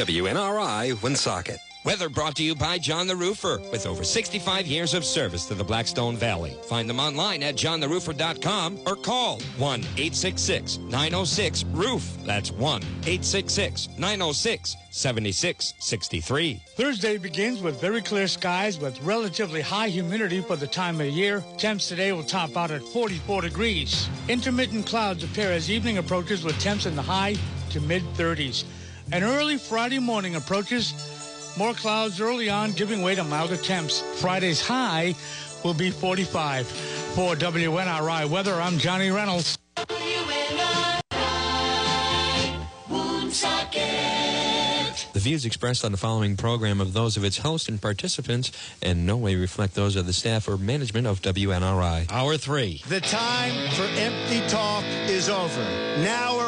WNRI Woonsocket. Weather brought to you by John the Roofer, with over 65 years of service to the Blackstone Valley. Find them online at johntheroofer.com or call 1 866 906 Roof. That's 1 866 906 7663. Thursday begins with very clear skies with relatively high humidity for the time of year. Temps today will top out at 44 degrees. Intermittent clouds appear as evening approaches with temps in the high to mid 30s. An early Friday morning approaches more clouds early on, giving way to milder temps. Friday's high will be 45. For WNRI Weather, I'm Johnny Reynolds. The views expressed on the following program of those of its host and participants in no way reflect those of the staff or management of WNRI. Hour three. The time for empty talk is over. Now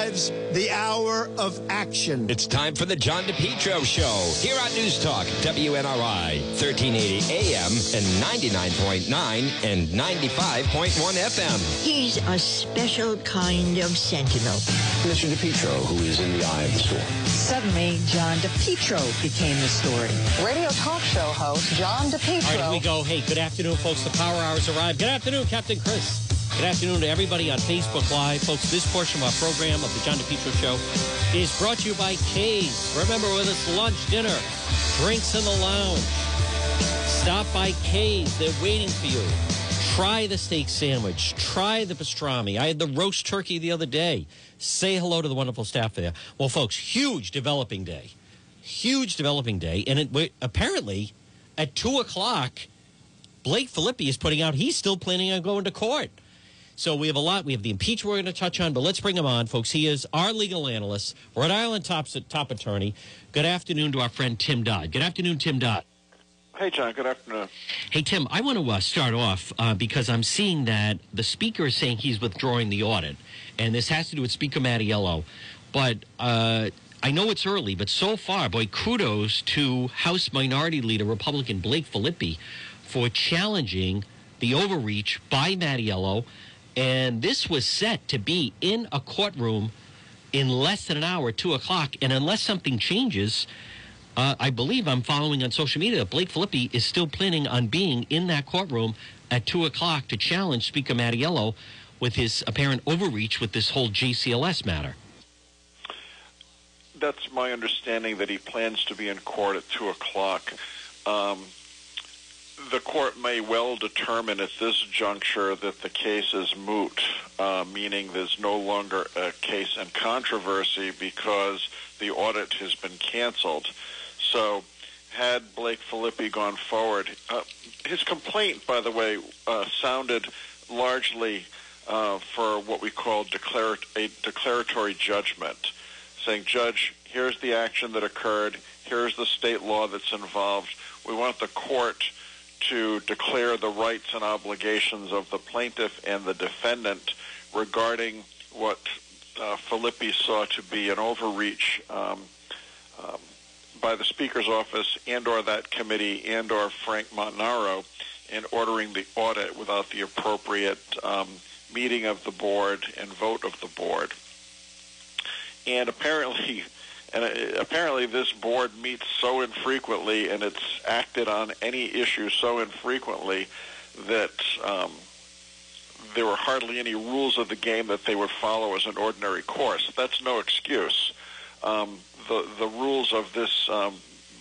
arrives the hour of action. It's time for the John DePetro Show here on News Talk, WNRI, 1380 AM and 99.9 and 95.1 FM. He's a special kind of sentinel. Mr. DePetro, who is in the eye of the storm. Suddenly, John DePetro became the story. Radio talk show host John DePetro. All right, here we go. Hey, good afternoon, folks. The Power Hours arrived. Good afternoon, Captain Chris. Good afternoon to everybody on Facebook Live. Folks, this portion of our program of the John DePetro Show is brought to you by K's. Remember, whether it's lunch, dinner, drinks in the lounge, stop by K's. They're waiting for you. Try the steak sandwich. Try the pastrami. I had the roast turkey the other day. Say hello to the wonderful staff there. Well, folks, huge developing day. Huge developing day. And it, apparently, at 2 o'clock, Blake Filippi is putting out he's still planning on going to court. So we have a lot. We have the impeachment we're going to touch on, but let's bring him on, folks. He is our legal analyst, Rhode Island top, top attorney. Good afternoon to our friend Tim Dodd. Good afternoon, Tim Dodd. Hey, John. Good afternoon. Hey, Tim. I want to uh, start off uh, because I'm seeing that the speaker is saying he's withdrawing the audit, and this has to do with Speaker Mattiello. But uh, I know it's early, but so far, boy, kudos to House Minority Leader Republican Blake Filippi for challenging the overreach by Mattiello. And this was set to be in a courtroom in less than an hour, 2 o'clock. And unless something changes, uh, I believe I'm following on social media that Blake Filippi is still planning on being in that courtroom at 2 o'clock to challenge Speaker Mattiello with his apparent overreach with this whole JCLS matter. That's my understanding that he plans to be in court at 2 o'clock. Um, the court may well determine at this juncture that the case is moot, uh, meaning there's no longer a case in controversy because the audit has been canceled. So, had Blake Filippi gone forward, uh, his complaint, by the way, uh, sounded largely uh, for what we call a declaratory judgment, saying, Judge, here's the action that occurred, here's the state law that's involved. We want the court to declare the rights and obligations of the plaintiff and the defendant regarding what uh, Filippi saw to be an overreach um, um, by the Speaker's office and or that committee and or Frank Montanaro in ordering the audit without the appropriate um, meeting of the board and vote of the board. And apparently, and uh, apparently this board meets so infrequently and it's acted on any issue so infrequently that um, there were hardly any rules of the game that they would follow as an ordinary course. That's no excuse. Um, the the rules of this um,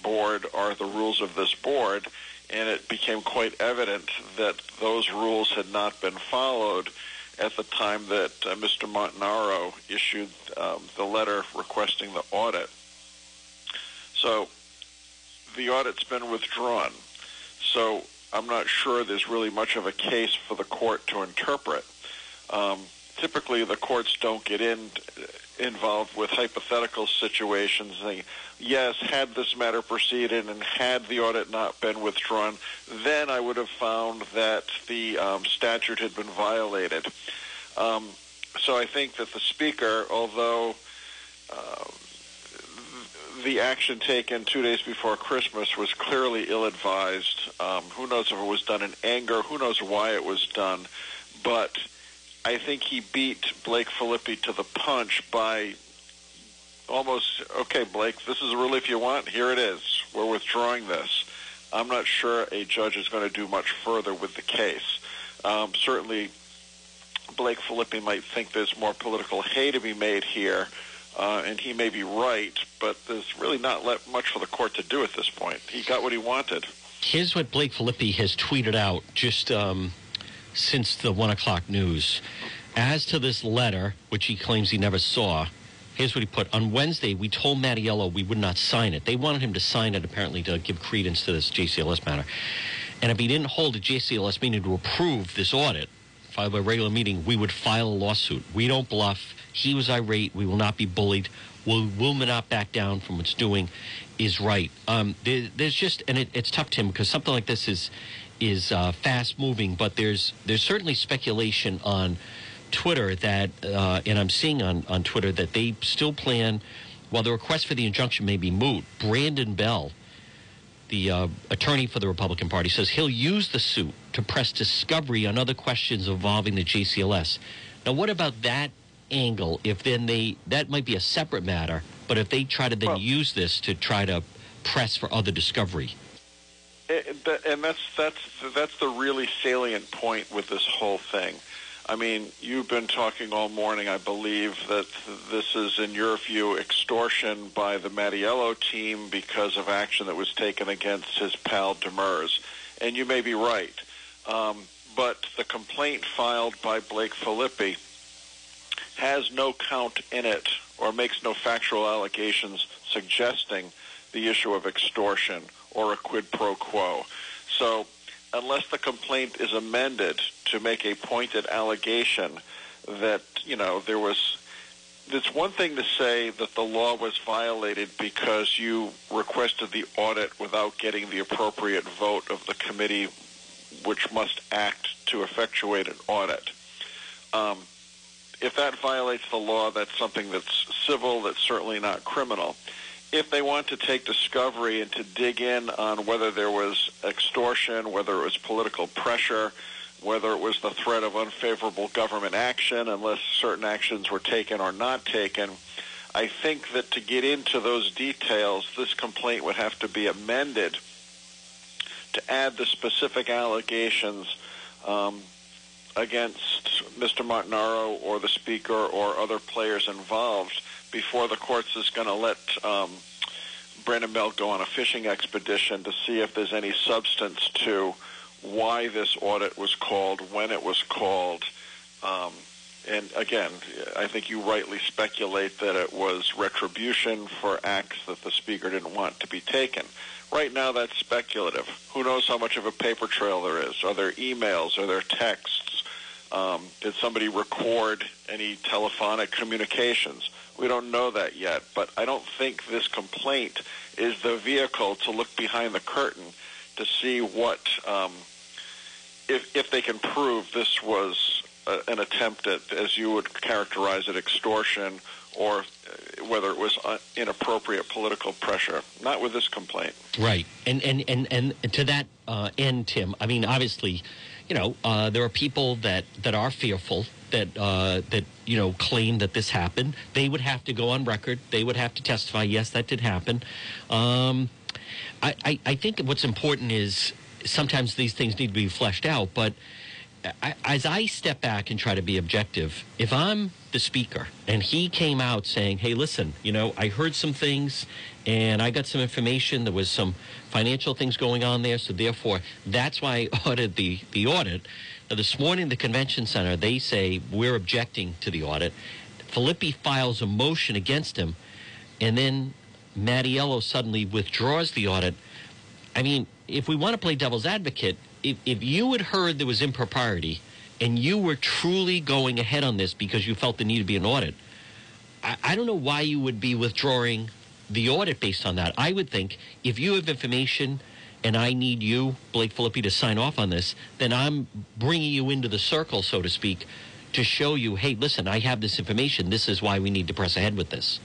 board are the rules of this board, and it became quite evident that those rules had not been followed at the time that uh, Mr. Montanaro issued um, the letter requesting the audit. So the audit's been withdrawn. So I'm not sure there's really much of a case for the court to interpret. Um, typically, the courts don't get in involved with hypothetical situations. Yes, had this matter proceeded and had the audit not been withdrawn, then I would have found that the um, statute had been violated. Um, so I think that the speaker, although uh, the action taken two days before Christmas was clearly ill-advised. Um, who knows if it was done in anger? Who knows why it was done? But I think he beat Blake Filippi to the punch by almost, okay, Blake, this is a relief you want. Here it is. We're withdrawing this. I'm not sure a judge is going to do much further with the case. Um, certainly, Blake Filippi might think there's more political hay to be made here, uh, and he may be right, but there's really not much for the court to do at this point. He got what he wanted. Here's what Blake Filippi has tweeted out just um, since the one o'clock news. As to this letter, which he claims he never saw, here's what he put. On Wednesday, we told Mattiello we would not sign it. They wanted him to sign it, apparently, to give credence to this JCLS matter. And if he didn't hold a JCLS meeting to approve this audit, filed by a regular meeting, we would file a lawsuit. We don't bluff. He was irate. We will not be bullied. We will not back down from what's doing is right. Um, there, there's just, and it, it's tough, Tim, because something like this is is uh, fast moving, but there's there's certainly speculation on Twitter that, uh, and I'm seeing on, on Twitter that they still plan, while the request for the injunction may be moot, Brandon Bell, the uh, attorney for the Republican Party, says he'll use the suit to press discovery on other questions involving the JCLS. Now, what about that angle? If then they, that might be a separate matter, but if they try to then well, use this to try to press for other discovery. And that's that's that's the really salient point with this whole thing. I mean, you've been talking all morning. I believe that this is, in your view, extortion by the Mattiello team because of action that was taken against his pal Demers, and you may be right. Um, but the complaint filed by Blake Filippi has no count in it or makes no factual allegations suggesting the issue of extortion or a quid pro quo. So unless the complaint is amended to make a pointed allegation that, you know, there was it's one thing to say that the law was violated because you requested the audit without getting the appropriate vote of the committee which must act to effectuate an audit. Um, if that violates the law, that's something that's civil, that's certainly not criminal if they want to take discovery and to dig in on whether there was extortion, whether it was political pressure, whether it was the threat of unfavorable government action, unless certain actions were taken or not taken, I think that to get into those details, this complaint would have to be amended to add the specific allegations um, against Mr. Montanaro or the Speaker or other players involved before the courts is going to let um, Brandon Bell go on a fishing expedition to see if there's any substance to why this audit was called, when it was called. Um, and again, I think you rightly speculate that it was retribution for acts that the speaker didn't want to be taken. Right now, that's speculative. Who knows how much of a paper trail there is? Are there emails? Are there texts? Um, did somebody record any telephonic communications? We don't know that yet, but I don't think this complaint is the vehicle to look behind the curtain to see what um, if if they can prove this was a, an attempt at, as you would characterize it, extortion or uh, whether it was uh, inappropriate political pressure. Not with this complaint. Right, and and and and to that uh, end, Tim. I mean, obviously, you know, uh, there are people that that are fearful that uh, that you know claim that this happened. They would have to go on record. They would have to testify. Yes, that did happen. Um, I, I, I think what's important is sometimes these things need to be fleshed out, but I, as I step back and try to be objective, if I'm the speaker and he came out saying, "Hey, listen, you know, I heard some things and I got some information. There was some financial things going on there, so therefore that's why I ordered the the audit." Now, this morning, the convention center they say we're objecting to the audit. Filippi files a motion against him, and then Mattiello suddenly withdraws the audit. I mean, if we want to play devil's advocate, if, if you had heard there was impropriety and you were truly going ahead on this because you felt the need to be an audit, I, I don't know why you would be withdrawing the audit based on that. I would think if you have information and I need you, Blake Filippi, to sign off on this, then I'm bringing you into the circle, so to speak, to show you, hey, listen, I have this information. This is why we need to press ahead with this.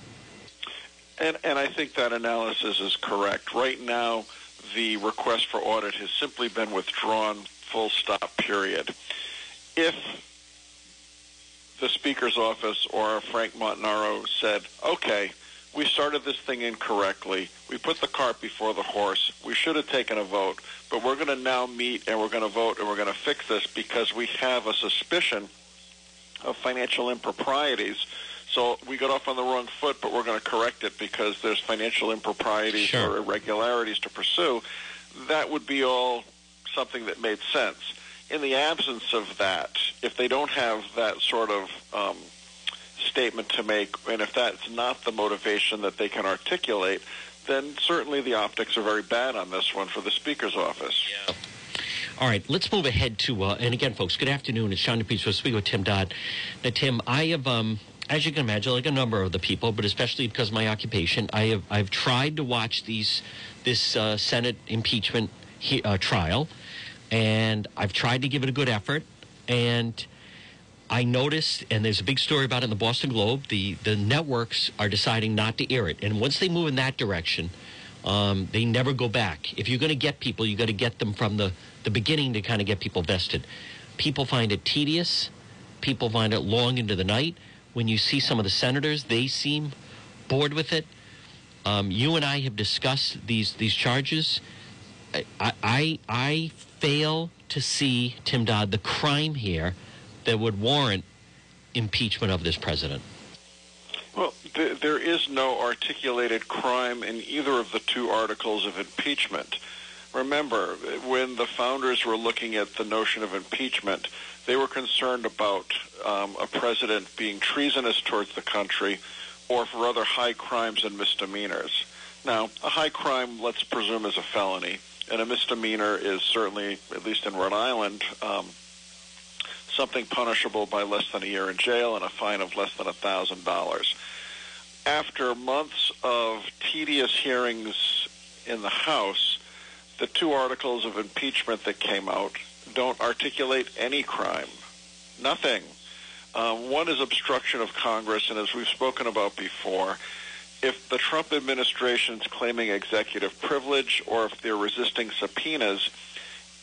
And, and I think that analysis is correct. Right now, the request for audit has simply been withdrawn, full stop, period. If the Speaker's office or Frank Montanaro said, okay, we started this thing incorrectly. We put the cart before the horse. We should have taken a vote, but we're going to now meet and we're going to vote and we're going to fix this because we have a suspicion of financial improprieties. So we got off on the wrong foot, but we're going to correct it because there's financial improprieties Sure. or irregularities to pursue. That would be all something that made sense. In the absence of that, if they don't have that sort of um, statement to make, and if that's not the motivation that they can articulate, then certainly the optics are very bad on this one for the Speaker's office. Yeah. All right, let's move ahead to, uh, and again, folks, good afternoon. It's John DePetro speaking with Tim Dodd. Now, Tim, I have, um, as you can imagine, like a number of the people, but especially because of my occupation, I have I've tried to watch these this uh, Senate impeachment he, uh, trial, and I've tried to give it a good effort, and. I noticed, and there's a big story about it in the Boston Globe. The the networks are deciding not to air it, and once they move in that direction, um, they never go back. If you're going to get people, you got to get them from the the beginning to kind of get people vested. People find it tedious. People find it long into the night. When you see some of the senators, they seem bored with it. Um, you and I have discussed these these charges. I, I I fail to see Tim Dodd the crime here that would warrant impeachment of this president. Well, th- there is no articulated crime in either of the two articles of impeachment. Remember, when the founders were looking at the notion of impeachment, they were concerned about um, a president being treasonous towards the country or for other high crimes and misdemeanors. Now, a high crime, let's presume, is a felony, and a misdemeanor is certainly, at least in Rhode Island, um, something punishable by less than a year in jail and a fine of less than a thousand dollars. After months of tedious hearings in the House, the two articles of impeachment that came out don't articulate any crime. Nothing. Um, one is obstruction of Congress, and as we've spoken about before, if the Trump administration is claiming executive privilege or if they're resisting subpoenas,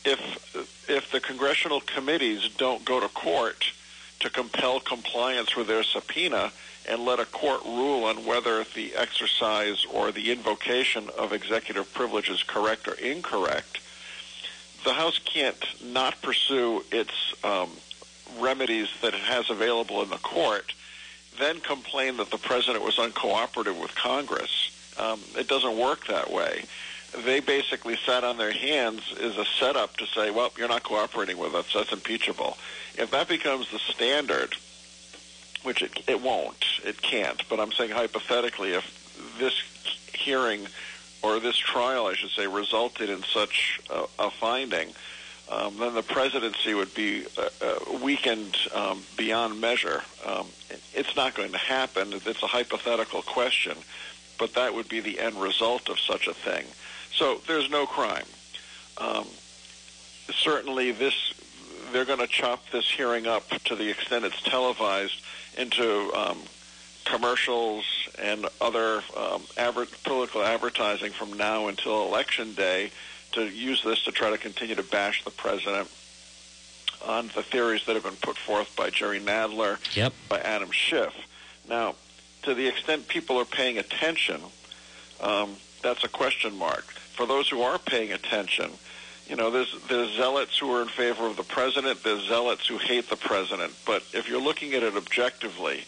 if if the congressional committees don't go to court to compel compliance with their subpoena and let a court rule on whether the exercise or the invocation of executive privilege is correct or incorrect, the House can't not pursue its um, remedies that it has available in the court, then complain that the president was uncooperative with Congress. Um, it doesn't work that way they basically sat on their hands as a setup to say, well, you're not cooperating with us. That's impeachable. If that becomes the standard, which it, it won't, it can't, but I'm saying hypothetically, if this hearing or this trial, I should say, resulted in such a, a finding, um, then the presidency would be uh, uh, weakened um, beyond measure. Um, it's not going to happen. It's a hypothetical question, but that would be the end result of such a thing. So there's no crime. Um, certainly, this they're going to chop this hearing up to the extent it's televised into um, commercials and other um, adver- political advertising from now until election day to use this to try to continue to bash the president on the theories that have been put forth by Jerry Nadler, yep. by Adam Schiff. Now, to the extent people are paying attention, um, that's a question mark. For those who are paying attention, you know, there's there's zealots who are in favor of the president. There's zealots who hate the president. But if you're looking at it objectively,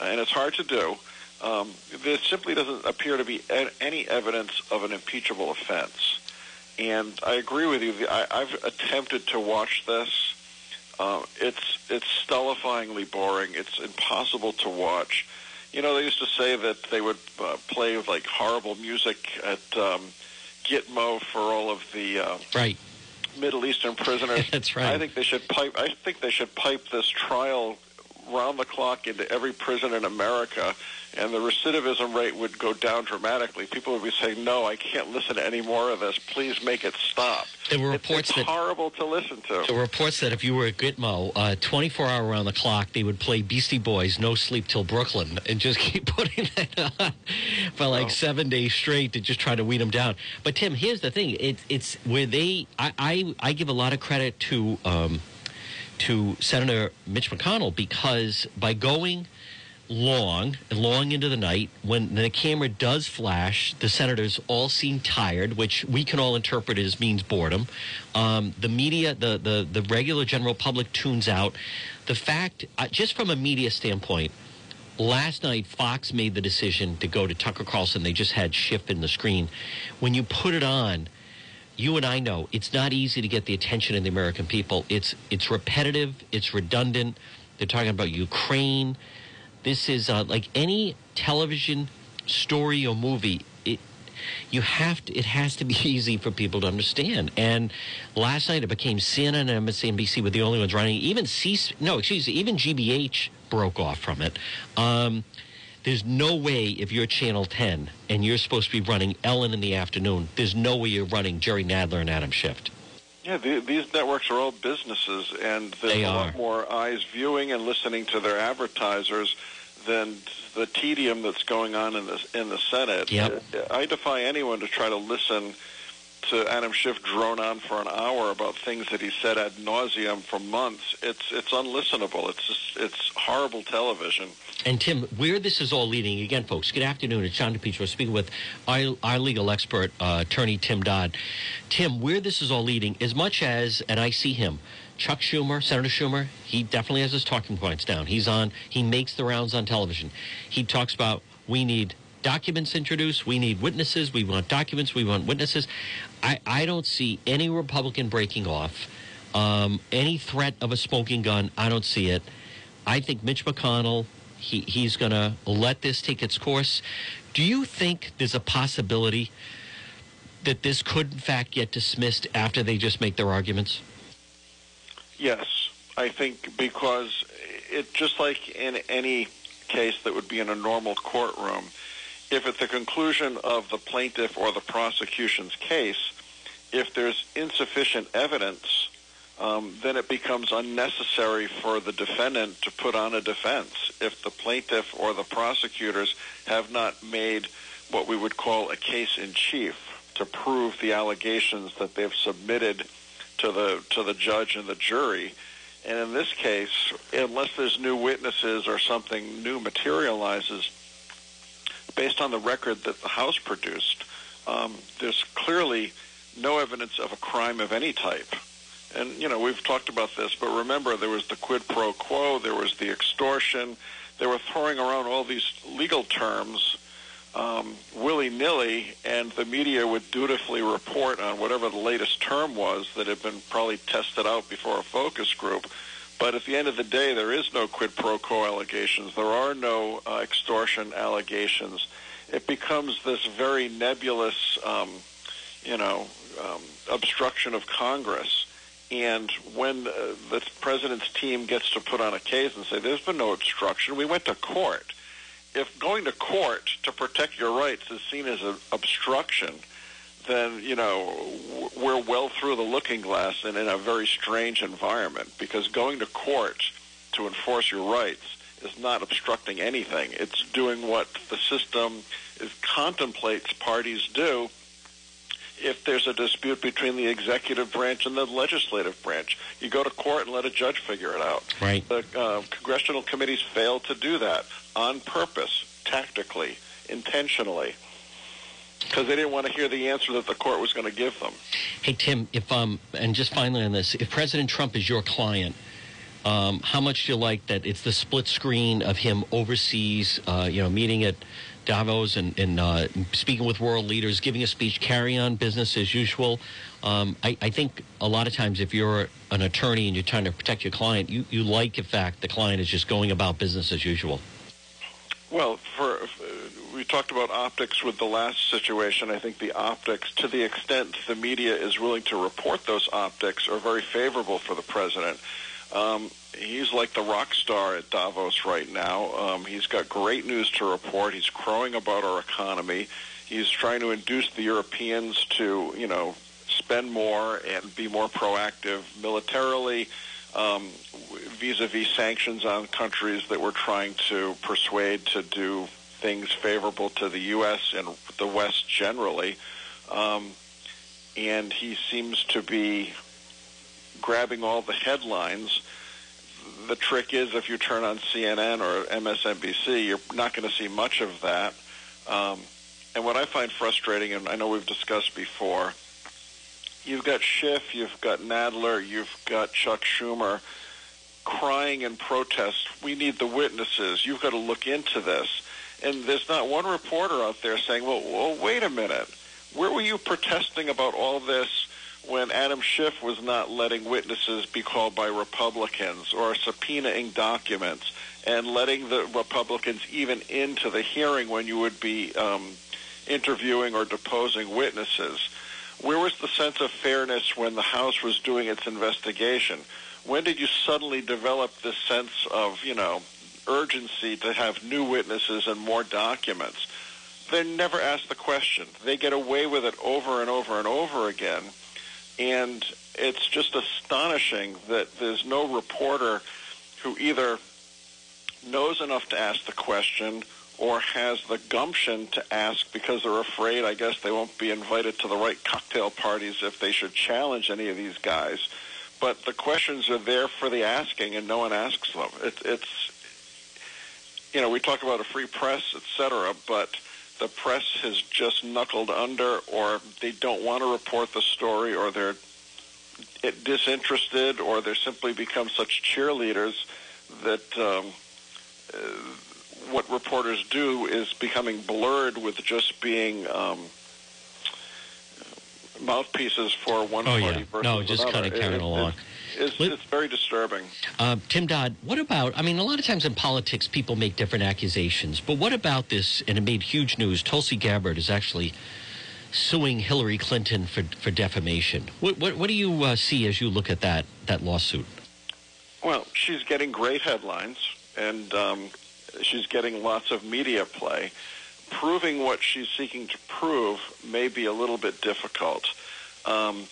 uh, and it's hard to do, um, there simply doesn't appear to be any evidence of an impeachable offense. And I agree with you. I, I've attempted to watch this. Uh, it's it's stultifyingly boring. It's impossible to watch. You know, they used to say that they would uh, play like horrible music at um, Gitmo for all of the uh, right Middle Eastern prisoners. That's right. I think they should pipe. I think they should pipe this trial round the clock into every prison in America, and the recidivism rate would go down dramatically. People would be saying, "No, I can't listen to any more of this. Please make it stop." There were reports it's that horrible to listen to. There were reports that if you were at Gitmo, uh, 24 hour around the clock, they would play Beastie Boys "No Sleep Till Brooklyn" and just keep putting that on for like seven days straight to just try to weed them down. But Tim, here's the thing: it, it's where they. I, I I give a lot of credit to. Um, to Senator Mitch McConnell because by going long, long into the night. When the camera does flash, the senators all seem tired, which we can all interpret as means boredom. Um, the media, the, the, the regular general public tunes out. The fact, uh, just from a media standpoint, last night Fox made the decision to go to Tucker Carlson. They just had Schiff in the screen. When you put it on, you and I know it's not easy to get the attention of the American people. It's it's repetitive, it's redundant. They're talking about Ukraine. This is uh, like any television story or movie. It you have to. It has to be easy for people to understand. And last night it became CNN and MSNBC were the only ones running. Even C. No, excuse me. Even GBH broke off from it. Um, there's no way if you're Channel 10 and you're supposed to be running Ellen in the afternoon, there's no way you're running Jerry Nadler and Adam Schiff. Yeah, the, these networks are all businesses, and there's They a are. lot more eyes viewing and listening to their advertisers than the tedium that's going on in the in the Senate. Yep. I defy anyone to try to listen to Adam Schiff drone on for an hour about things that he said ad nauseum for months. It's it's unlistenable. It's just it's horrible television. And Tim, where this is all leading, again, folks, good afternoon. It's John DePetro speaking with our, our legal expert, uh, attorney Tim Dodd. Tim, where this is all leading, as much as, and I see him, Chuck Schumer, Senator Schumer, he definitely has his talking points down. He's on, he makes the rounds on television. He talks about we need documents introduced, we need witnesses, we want documents, we want witnesses. I, I don't see any Republican breaking off, um, any threat of a smoking gun. I don't see it. I think Mitch McConnell, he, he's going to let this take its course. Do you think there's a possibility that this could, in fact, get dismissed after they just make their arguments? Yes, I think because it just like in any case that would be in a normal courtroom, if at the conclusion of the plaintiff or the prosecution's case, if there's insufficient evidence, um, then it becomes unnecessary for the defendant to put on a defense. If the plaintiff or the prosecutors have not made what we would call a case in chief to prove the allegations that they've submitted to the to the judge and the jury. And in this case, unless there's new witnesses or something new materializes, based on the record that the House produced, um, there's clearly no evidence of a crime of any type. And you know we've talked about this, but remember there was the quid pro quo, there was the extortion. They were throwing around all these legal terms um, willy nilly, and the media would dutifully report on whatever the latest term was that had been probably tested out before a focus group. But at the end of the day, there is no quid pro quo allegations. There are no uh, extortion allegations. It becomes this very nebulous, um, you know, um, obstruction of Congress. And when uh, the president's team gets to put on a case and say, there's been no obstruction, we went to court if going to court to protect your rights is seen as an obstruction, then you know we're well through the looking glass and in a very strange environment because going to court to enforce your rights is not obstructing anything. It's doing what the system is, contemplates parties do if there's a dispute between the executive branch and the legislative branch. You go to court and let a judge figure it out. Right. The uh, congressional committees failed to do that on purpose, tactically, intentionally, because they didn't want to hear the answer that the court was going to give them. Hey, Tim, if um, and just finally on this, if President Trump is your client, um, how much do you like that it's the split screen of him overseas, uh, you know, meeting at Davos and, and uh, speaking with world leaders, giving a speech, carry on business as usual. Um, I, I think a lot of times if you're an attorney and you're trying to protect your client, you, you like the fact the client is just going about business as usual. Well, for we talked about optics with the last situation. I think the optics, to the extent the media is willing to report those optics, are very favorable for the president. Um, he's like the rock star at Davos right now. Um, he's got great news to report. He's crowing about our economy. He's trying to induce the Europeans to, you know, spend more and be more proactive militarily um, vis-a-vis sanctions on countries that we're trying to persuade to do things favorable to the U.S. and the West generally. Um, and he seems to be grabbing all the headlines. the trick is if you turn on CNN or MSNBC, you're not going to see much of that. Um, and what I find frustrating, and I know we've discussed before, you've got Schiff, you've got Nadler, you've got Chuck Schumer crying in protest. We need the witnesses. You've got to look into this. And there's not one reporter out there saying, well, well wait a minute. Where were you protesting about all this when Adam Schiff was not letting witnesses be called by Republicans or subpoenaing documents and letting the Republicans even into the hearing when you would be um, interviewing or deposing witnesses? Where was the sense of fairness when the House was doing its investigation? When did you suddenly develop this sense of, you know, urgency to have new witnesses and more documents? They're never asked the question. They get away with it over and over and over again. And it's just astonishing that there's no reporter who either knows enough to ask the question or has the gumption to ask because they're afraid, I guess, they won't be invited to the right cocktail parties if they should challenge any of these guys. But the questions are there for the asking, and no one asks them. It, it's, you know, we talk about a free press, et cetera, but the press has just knuckled under, or they don't want to report the story, or they're disinterested, or they're simply become such cheerleaders that um, uh, what reporters do is becoming blurred with just being um, mouthpieces for one oh, party yeah. versus no, just another. kind of carrying It- along. It's, it's very disturbing. Uh, Tim Dodd, what about? I mean, a lot of times in politics, people make different accusations, but what about this? And it made huge news. Tulsi Gabbard is actually suing Hillary Clinton for for defamation. What what, what do you uh, see as you look at that that lawsuit? Well, she's getting great headlines, and um, she's getting lots of media play. Proving what she's seeking to prove may be a little bit difficult. Um,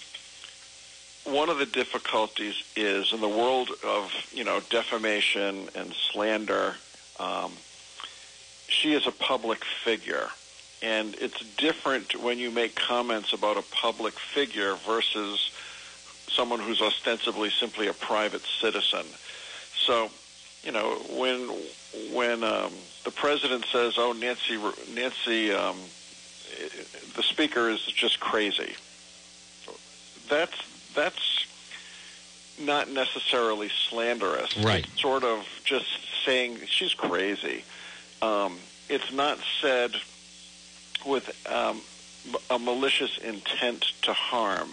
one of the difficulties is in the world of you know defamation and slander. Um, she is a public figure, and it's different when you make comments about a public figure versus someone who's ostensibly simply a private citizen. So, you know, when when um, the president says, "Oh, Nancy, Nancy, um, the speaker is just crazy," that's that's not necessarily slanderous. Right. It's sort of just saying she's crazy. Um, it's not said with um, a malicious intent to harm.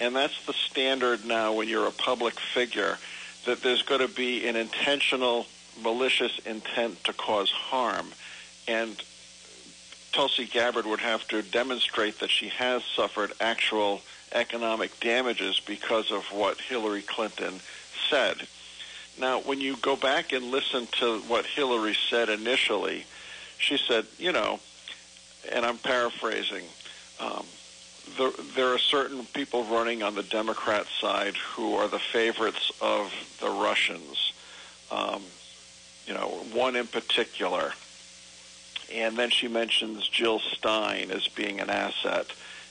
And that's the standard now when you're a public figure, that there's going to be an intentional malicious intent to cause harm. And Tulsi Gabbard would have to demonstrate that she has suffered actual economic damages because of what Hillary Clinton said. Now, when you go back and listen to what Hillary said initially, she said, you know, and I'm paraphrasing, um, there, there are certain people running on the Democrat side who are the favorites of the Russians. Um, you know, one in particular. And then she mentions Jill Stein as being an asset.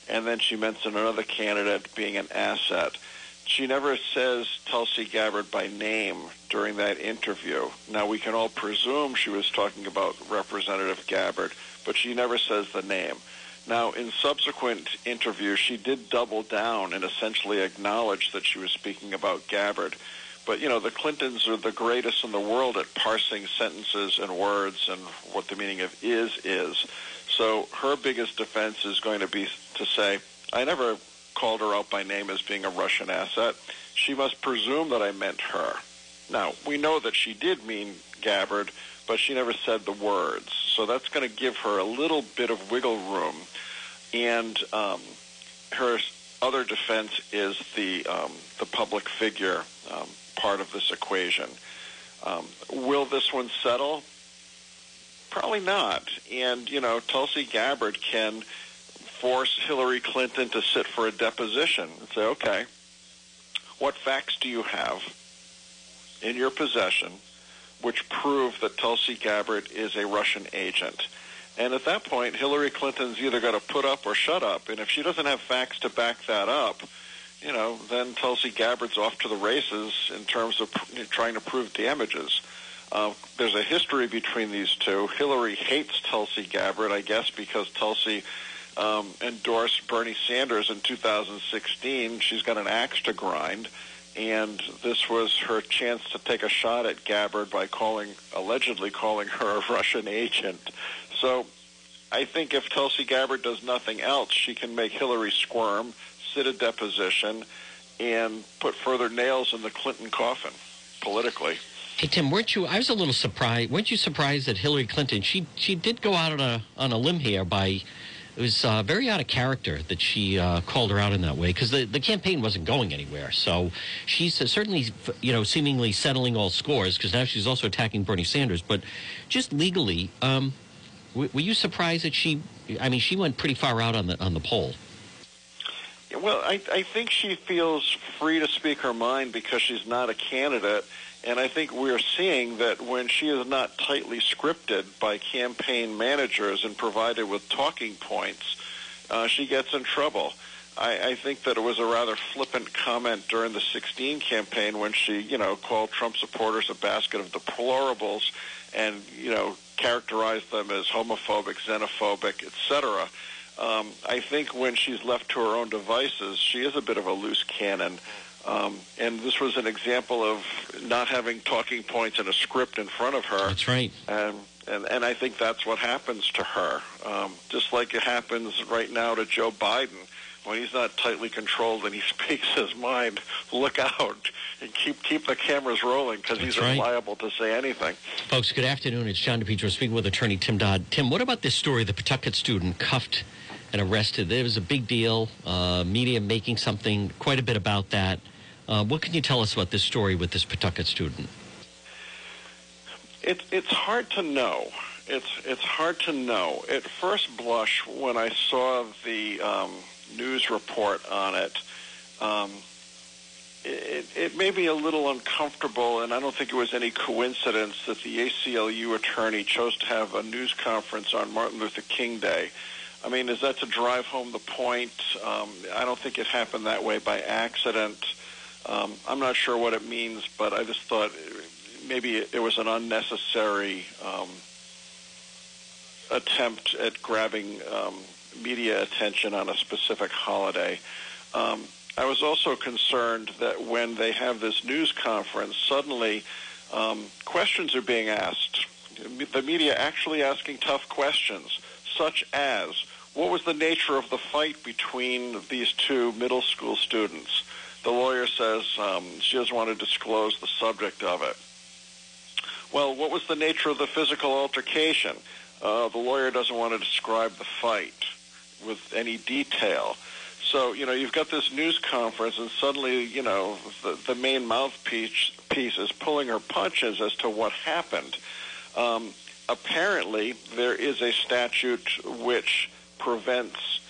And then she mentions another candidate being an asset. She never says Tulsi Gabbard by name during that interview. Now, we can all presume she was talking about Representative Gabbard, but she never says the name. Now, in subsequent interviews, she did double down and essentially acknowledge that she was speaking about Gabbard. But, you know, the Clintons are the greatest in the world at parsing sentences and words and what the meaning of is is. So her biggest defense is going to be to say, I never called her out by name as being a Russian asset. She must presume that I meant her. Now, we know that she did mean Gabbard, but she never said the words. So that's going to give her a little bit of wiggle room. And um, her other defense is the um, the public figure um, part of this equation. Um, will this one settle? Probably not. And you know, Tulsi Gabbard can force Hillary Clinton to sit for a deposition and say, okay, what facts do you have in your possession which prove that Tulsi Gabbard is a Russian agent? And at that point, Hillary Clinton's either got to put up or shut up. And if she doesn't have facts to back that up, you know, then Tulsi Gabbard's off to the races in terms of trying to prove damages. Uh, there's a history between these two. Hillary hates Tulsi Gabbard, I guess, because Tulsi um, endorsed Bernie Sanders in 2016. She's got an axe to grind, and this was her chance to take a shot at Gabbard by calling, allegedly calling her a Russian agent. So I think if Tulsi Gabbard does nothing else, she can make Hillary squirm, sit a deposition, and put further nails in the Clinton coffin politically. Hey Tim, weren't you? I was a little surprised. Weren't you surprised that Hillary Clinton? She she did go out on a on a limb here by. It was uh, very out of character that she uh, called her out in that way because the, the campaign wasn't going anywhere. So she's uh, certainly, you know, seemingly settling all scores because now she's also attacking Bernie Sanders. But just legally, um, w- were you surprised that she? I mean, she went pretty far out on the on the poll. Well, I, I think she feels free to speak her mind because she's not a candidate and I think we're seeing that when she is not tightly scripted by campaign managers and provided with talking points, uh, she gets in trouble. I, I think that it was a rather flippant comment during the 16 campaign when she, you know, called Trump supporters a basket of deplorables and, you know, characterized them as homophobic, xenophobic, etc. Um, I think when she's left to her own devices, she is a bit of a loose cannon. Um, and this was an example of not having talking points and a script in front of her. That's right. And and, and I think that's what happens to her, um, just like it happens right now to Joe Biden. When he's not tightly controlled and he speaks his mind, look out and keep keep the cameras rolling because he's right. liable to say anything. Folks, good afternoon. It's John DePetro speaking with attorney Tim Dodd. Tim, what about this story? The Pawtucket student cuffed and arrested. It was a big deal. Uh, media making something quite a bit about that. Uh, what can you tell us about this story with this Pawtucket student? It, it's hard to know. It's it's hard to know. At first blush, when I saw the um, news report on it, um, it, it made me a little uncomfortable, and I don't think it was any coincidence that the ACLU attorney chose to have a news conference on Martin Luther King Day. I mean, is that to drive home the point? Um, I don't think it happened that way by accident. Um, I'm not sure what it means, but I just thought maybe it was an unnecessary um, attempt at grabbing um, media attention on a specific holiday. Um, I was also concerned that when they have this news conference, suddenly um, questions are being asked. The media actually asking tough questions, such as, what was the nature of the fight between these two middle school students? The lawyer says um, she doesn't want to disclose the subject of it. Well, what was the nature of the physical altercation? Uh, the lawyer doesn't want to describe the fight with any detail. So, you know, you've got this news conference, and suddenly, you know, the, the main mouthpiece piece is pulling her punches as to what happened. Um, apparently, there is a statute which prevents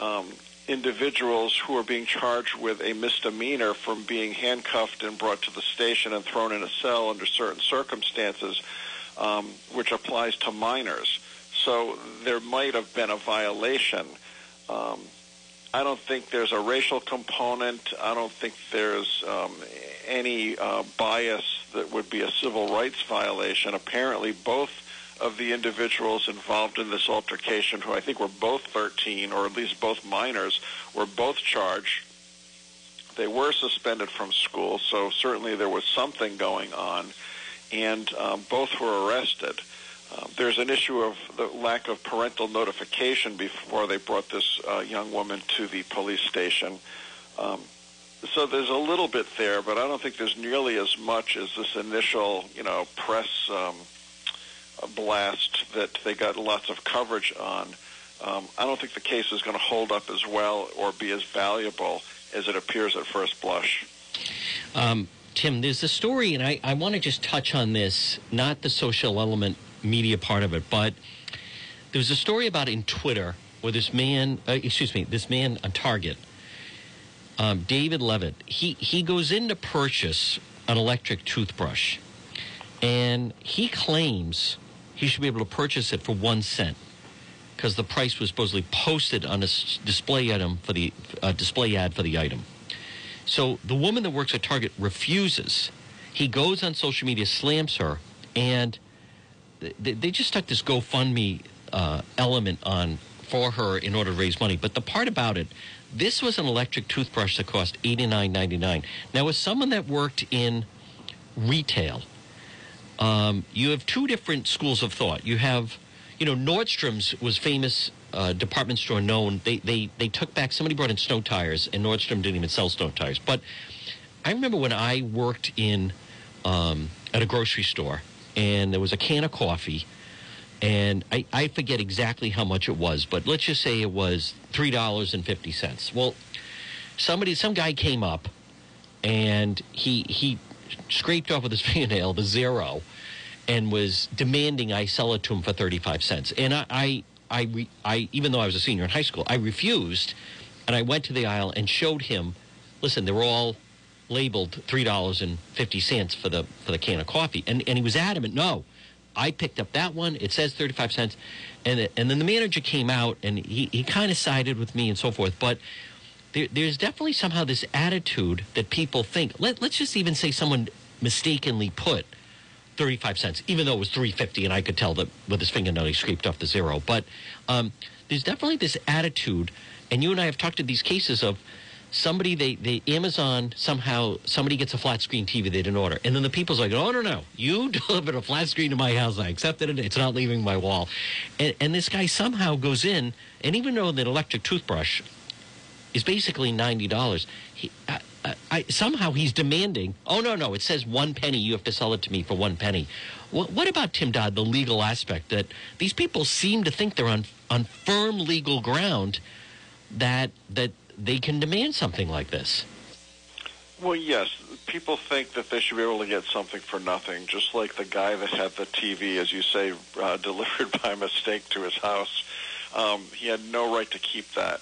um, individuals who are being charged with a misdemeanor from being handcuffed and brought to the station and thrown in a cell under certain circumstances, um, which applies to minors. So there might have been a violation. Um, I don't think there's a racial component. I don't think there's um, any uh, bias that would be a civil rights violation. Apparently, both of the individuals involved in this altercation, who I think were both 13, or at least both minors, were both charged. They were suspended from school, so certainly there was something going on, and um, both were arrested. Uh, there's an issue of the lack of parental notification before they brought this uh, young woman to the police station. Um, so there's a little bit there, but I don't think there's nearly as much as this initial, you know, press um, blast that they got lots of coverage on. Um, I don't think the case is going to hold up as well or be as valuable as it appears at first blush. Um, Tim, there's a story, and I, I want to just touch on this, not the social element media part of it, but there was a story about in Twitter where this man, uh, excuse me, this man on Target, um, David Levitt, he, he goes in to purchase an electric toothbrush, and he claims he should be able to purchase it for one cent because the price was supposedly posted on a display item for the uh, display ad for the item. So the woman that works at Target refuses. He goes on social media, slams her, and they, they just stuck this GoFundMe uh, element on for her in order to raise money. But the part about it, this was an electric toothbrush that cost eighty nine ninety nine. Now, as someone that worked in retail, um, you have two different schools of thought. You have, you know, Nordstrom's was famous uh, department store known. They they they took back somebody brought in snow tires, and Nordstrom didn't even sell snow tires. But I remember when I worked in um, at a grocery store, and there was a can of coffee, and I, I forget exactly how much it was, but let's just say it was three dollars and fifty cents. Well, somebody, some guy came up, and he he scraped off with his fingernail the zero, and was demanding I sell it to him for thirty five cents. And I I I, re, I even though I was a senior in high school, I refused, and I went to the aisle and showed him. Listen, they were all labeled three dollars and fifty cents for the for the can of coffee, and and he was adamant. No, I picked up that one. It says thirty five cents, and and then the manager came out and he he kind of sided with me and so forth, but. There, there's definitely somehow this attitude that people think. Let, let's just even say someone mistakenly put 35 cents, even though it was 350 and I could tell that with his fingernail he scraped off the zero. But um, there's definitely this attitude, and you and I have talked to these cases of somebody they, they Amazon somehow somebody gets a flat screen TV they didn't order, and then the people's like, oh no no, you delivered a flat screen to my house, I accepted it, it's not leaving my wall, and, and this guy somehow goes in, and even though that electric toothbrush is basically ninety dollars, he. I, I, somehow he's demanding. Oh no, no! It says one penny. You have to sell it to me for one penny. What, what about Tim Dodd? The legal aspect that these people seem to think they're on on firm legal ground that that they can demand something like this. Well, yes, people think that they should be able to get something for nothing, just like the guy that had the TV, as you say, uh, delivered by mistake to his house. Um, he had no right to keep that.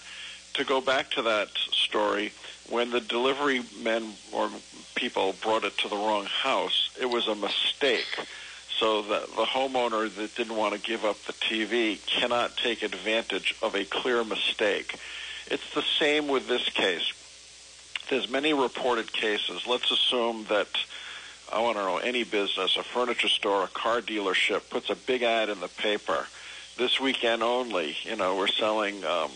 To go back to that story, when the delivery men or people brought it to the wrong house, it was a mistake. So the, the homeowner that didn't want to give up the TV cannot take advantage of a clear mistake. It's the same with this case. There's many reported cases. Let's assume that I want to know any business, a furniture store, a car dealership puts a big ad in the paper. This weekend only, you know, we're selling um,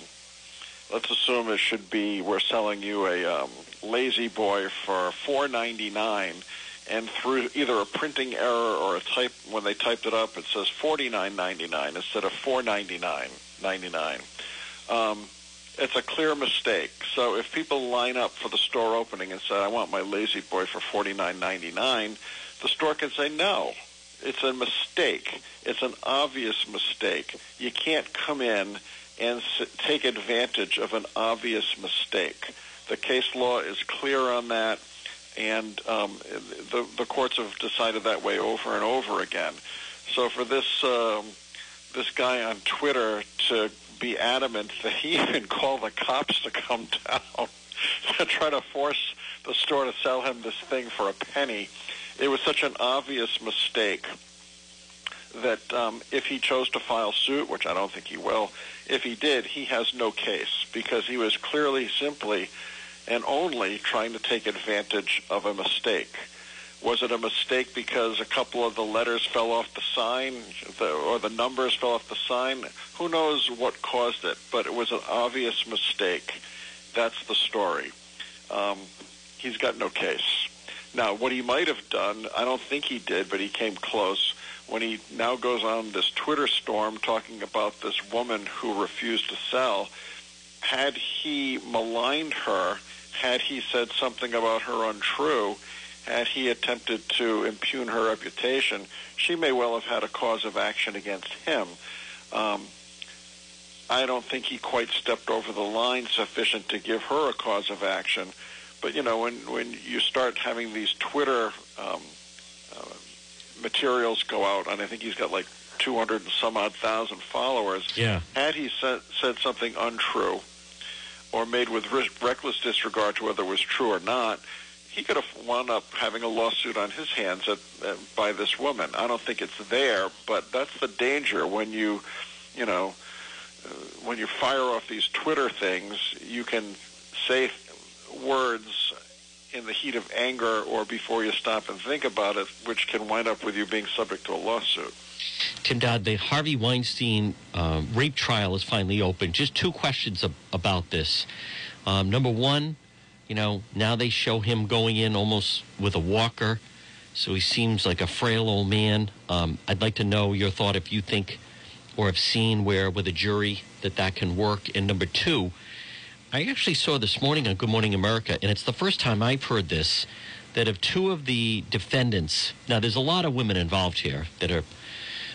let's assume it should be we're selling you a um, La-Z-Boy for four ninety nine and through either a printing error or a type when they typed it up it says forty nine ninety nine instead of four ninety nine ninety nine um, it's a clear mistake. So if people line up for the store opening and say i want my La-Z-Boy for forty nine ninety nine the store can say no it's a mistake. It's an obvious mistake. You can't come in and take advantage of an obvious mistake. The case law is clear on that, and um, the, the courts have decided that way over and over again. So for this um, this guy on Twitter to be adamant that he even called the cops to come down to try to force the store to sell him this thing for a penny, it was such an obvious mistake that um, if he chose to file suit, which I don't think he will, if he did, he has no case because he was clearly, simply, and only trying to take advantage of a mistake. Was it a mistake because a couple of the letters fell off the sign or the numbers fell off the sign? Who knows what caused it, but it was an obvious mistake. That's the story. Um, he's got no case. Now, what he might have done, I don't think he did, but he came close when he now goes on this Twitter storm talking about this woman who refused to sell, had he maligned her, had he said something about her untrue, had he attempted to impugn her reputation, she may well have had a cause of action against him. Um, I don't think he quite stepped over the line sufficient to give her a cause of action. But you know, when when you start having these Twitter um, uh, materials go out, and I think he's got like 200 and some odd thousand followers. Yeah. Had he said, said something untrue or made with reckless disregard to whether it was true or not, he could have wound up having a lawsuit on his hands at, uh, by this woman. I don't think it's there, but that's the danger when you, you know, uh, when you fire off these Twitter things, you can say words in the heat of anger or before you stop and think about it, which can wind up with you being subject to a lawsuit. Tim Dodd, the Harvey Weinstein uh, rape trial is finally open. Just two questions ab- about this. Um, number one, you know, now they show him going in almost with a walker, so he seems like a frail old man. Um, I'd like to know your thought if you think or have seen where with a jury that that can work. And number two, I actually saw this morning on Good Morning America, and it's the first time I've heard this that of two of the defendants, now there's a lot of women involved here that are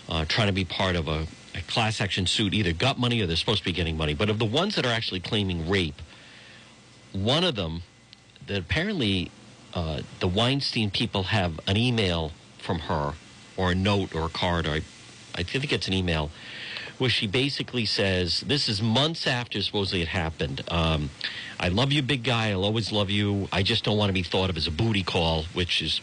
uh, trying to be part of a, a class action suit, either got money or they're supposed to be getting money. But of the ones that are actually claiming rape, one of them that apparently uh, the Weinstein people have an email from her or a note or a card, or I, I think it's an email, where she basically says, This is months after supposedly it happened. Um, I love you, big guy. I'll always love you. I just don't want to be thought of as a booty call, which is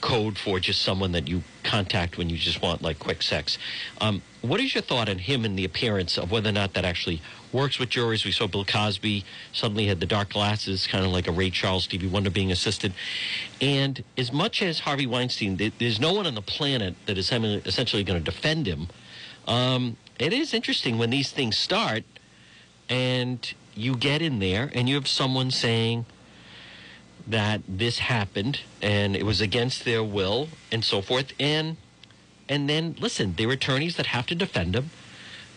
code for just someone that you contact when you just want like quick sex. Um, what is your thought on him and the appearance of whether or not that actually works with juries? We saw Bill Cosby suddenly had the dark glasses, kind of like a Ray Charles, Stevie Wonder being assisted. And as much as Harvey Weinstein, there's no one on the planet that is essentially going to defend him. Um, it is interesting when these things start and you get in there and you have someone saying, that this happened and it was against their will and so forth. And and then listen there are attorneys that have to defend them.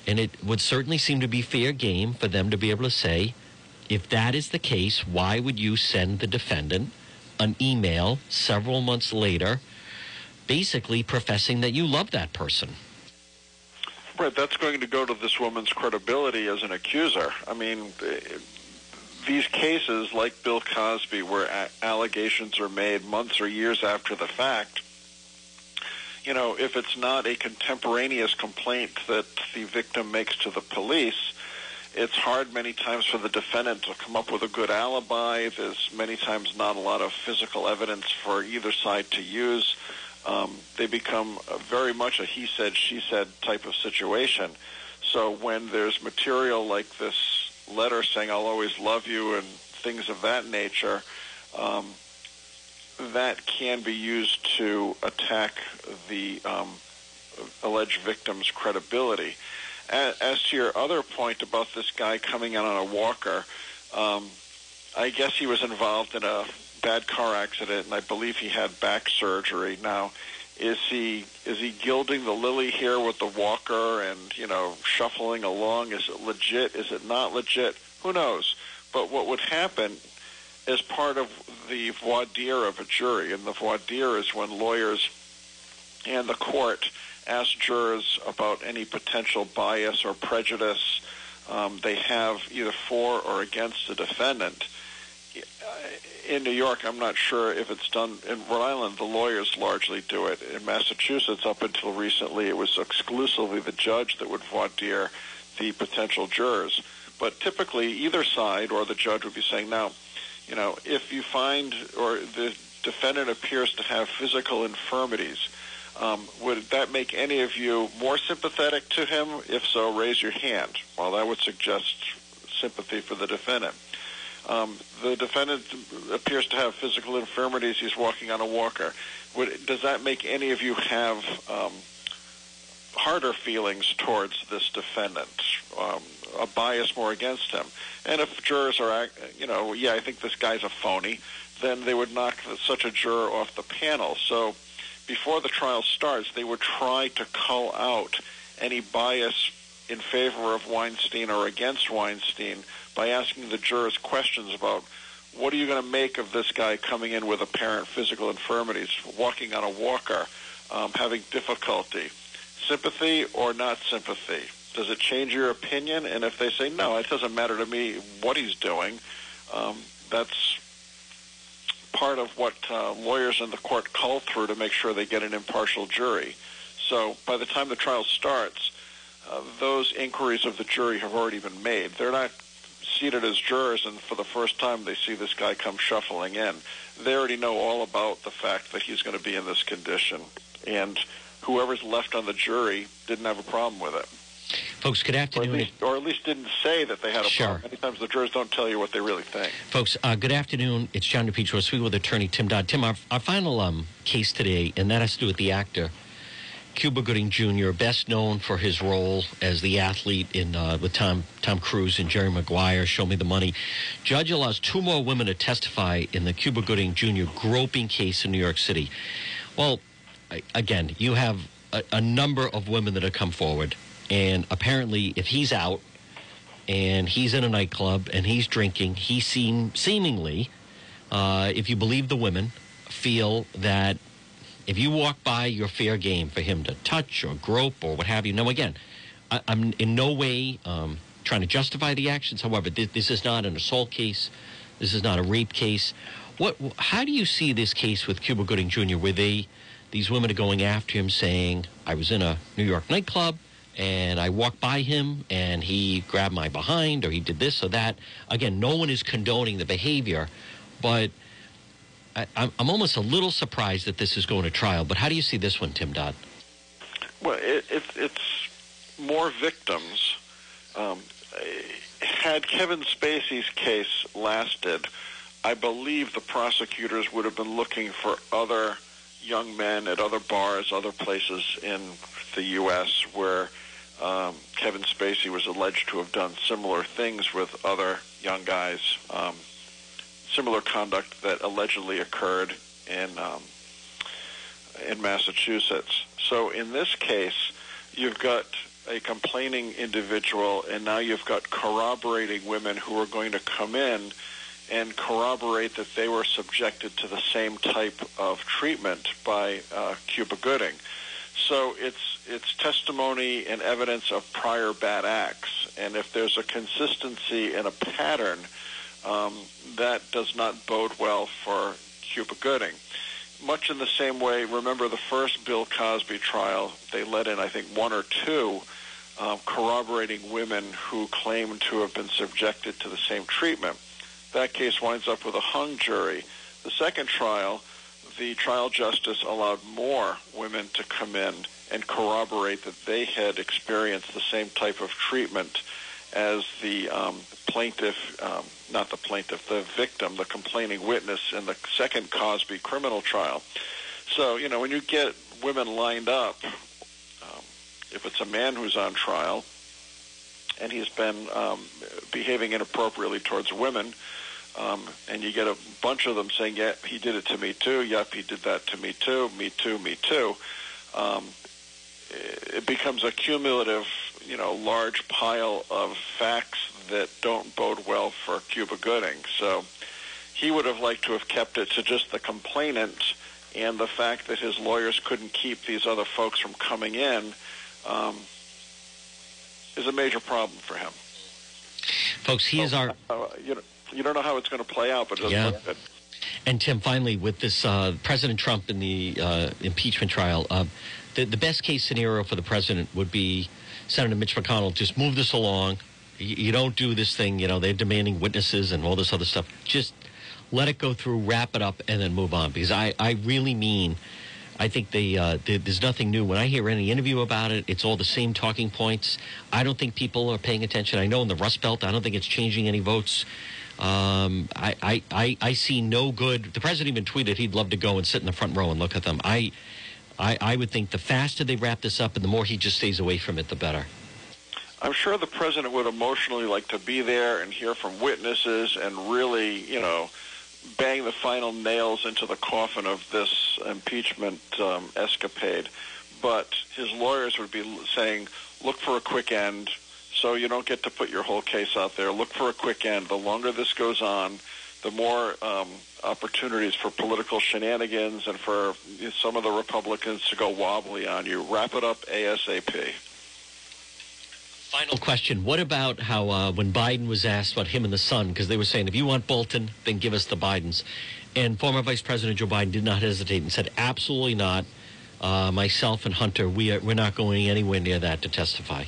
And it would certainly seem to be fair game for them to be able to say if that is the case why would you send the defendant an email several months later basically professing that you love that person Right, that's going to go to this woman's credibility as an accuser. I mean, these cases, like Bill Cosby, where allegations are made months or years after the fact, you know, if it's not a contemporaneous complaint that the victim makes to the police, it's hard many times for the defendant to come up with a good alibi. There's many times not a lot of physical evidence for either side to use. Um, they become very much a he said, she said type of situation. So when there's material like this letter saying I'll always love you and things of that nature, um, that can be used to attack the um, alleged victim's credibility. As, to your other point about this guy coming in on a walker, um, I guess he was involved in a bad car accident, and I believe he had back surgery. Now, is he is he gilding the lily here with the walker and you know shuffling along? Is it legit? Is it not legit? Who knows? But what would happen is part of the voir dire of a jury, and the voir dire is when lawyers and the court ask jurors about any potential bias or prejudice um, they have either for or against the defendant in New York, I'm not sure if it's done. In Rhode Island, the lawyers largely do it. In Massachusetts, up until recently, it was exclusively the judge that would voir dire the potential jurors. But typically, either side or the judge would be saying, now, you know, if you find or the defendant appears to have physical infirmities, um, would that make any of you more sympathetic to him? If so, raise your hand. Well, that would suggest sympathy for the defendant. Um, the defendant appears to have physical infirmities. He's walking on a walker. Would, does that make any of you have um, harder feelings towards this defendant, um, a bias more against him? And if jurors are, you know, yeah, I think this guy's a phony, then they would knock such a juror off the panel. So before the trial starts, they would try to cull out any bias in favor of Weinstein or against Weinstein by asking the jurors questions about what are you going to make of this guy coming in with apparent physical infirmities, walking on a walker, um, having difficulty? Sympathy or not sympathy? Does it change your opinion? And if they say, no, it doesn't matter to me what he's doing, um, that's part of what uh, lawyers in the court call through to make sure they get an impartial jury. So by the time the trial starts, uh, those inquiries of the jury have already been made. They're not seated as jurors, and for the first time they see this guy come shuffling in. They already know all about the fact that he's going to be in this condition, and whoever's left on the jury didn't have a problem with it. Folks, good Or afternoon. at, least, or at least didn't say that they had a Sure. problem. Many times the jurors don't tell you what they really think. Folks, uh, good afternoon. It's John DePetro speaking with attorney Tim Dodd. Tim, our, our final um, case today, and that has to do with the actor Cuba Gooding Jr., best known for his role as the athlete in uh, with Tom Tom Cruise and Jerry Maguire. Show me the money. Judge allows two more women to testify in the Cuba Gooding Jr. groping case in New York City. Well, again, you have a, a number of women that have come forward, and apparently, if he's out and he's in a nightclub and he's drinking, he seem seemingly, uh, if you believe the women, feel that if you walk by, you're fair game for him to touch or grope or what have you. Now, again, I, I'm in no way um, trying to justify the actions. However, this, this is not an assault case. This is not a rape case. What? How do you see this case with Cuba Gooding Jr., where they, these women are going after him, saying, "I was in a New York nightclub." And I walked by him, and he grabbed my behind, or he did this or that. Again, no one is condoning the behavior, but I, I'm, almost a little surprised that this is going to trial. But how do you see this one, Tim Dodd? Well, it, it, it's more victims. Um, had Kevin Spacey's case lasted, I believe the prosecutors would have been looking for other young men at other bars, other places in the U.S. where um, Kevin Spacey was alleged to have done similar things with other young guys, um, similar conduct that allegedly occurred in um, in Massachusetts. So in this case, you've got a complaining individual, and now you've got corroborating women who are going to come in and corroborate that they were subjected to the same type of treatment by uh, Cuba Gooding. So it's it's testimony and evidence of prior bad acts, and if there's a consistency and a pattern, um, that does not bode well for Cuba Gooding much in the same way, remember the first Bill Cosby trial, they let in, I think, one or two um, corroborating women who claimed to have been subjected to the same treatment. That case winds up with a hung jury. The second trial, the trial justice allowed more women to come in and corroborate that they had experienced the same type of treatment as the um, plaintiff, um, not the plaintiff, the victim, the complaining witness in the second Cosby criminal trial. So, you know, when you get women lined up, um, if it's a man who's on trial and he's been um, behaving inappropriately towards women, um, and you get a bunch of them saying, "Yeah, he did it to me too. Yep, he did that to me too. Me too. Me too." Um, it becomes a cumulative, you know, large pile of facts that don't bode well for Cuba Gooding. So he would have liked to have kept it to just the complainant and the fact that his lawyers couldn't keep these other folks from coming in um, is a major problem for him. Folks, he is our. Uh, you, know, you don't know how it's going to play out, but it doesn't Yeah. look good. And Tim, finally, with this uh, President Trump in the uh, impeachment trial, uh, the, the best case scenario for the president would be Senator Mitch McConnell just move this along. You, don't do this thing, you know, they're demanding witnesses and all this other stuff. Just let it go through, wrap it up, and then move on. Because I, I really mean, I think they, uh, they, there's nothing new. When I hear any interview about it, it's all the same talking points. I don't think people are paying attention. I know in the Rust Belt, I don't think it's changing any votes. Um, I, I, I, I see no good. The president even tweeted he'd love to go and sit in the front row and look at them. I, I, I would think the faster they wrap this up and the more he just stays away from it, the better. I'm sure the president would emotionally like to be there and hear from witnesses and really, you know, bang the final nails into the coffin of this impeachment um, escapade. But his lawyers would be saying, look for a quick end so you don't get to put your whole case out there. Look for a quick end. The longer this goes on, the more um, opportunities for political shenanigans and for some of the Republicans to go wobbly on you. Wrap it up ASAP. Final question. What about how uh, when Biden was asked about him and the son, because they were saying, if you want Bolton, then give us the Bidens. And former Vice President Joe Biden did not hesitate and said, absolutely not. Uh, myself and Hunter, we are, we're not going anywhere near that to testify.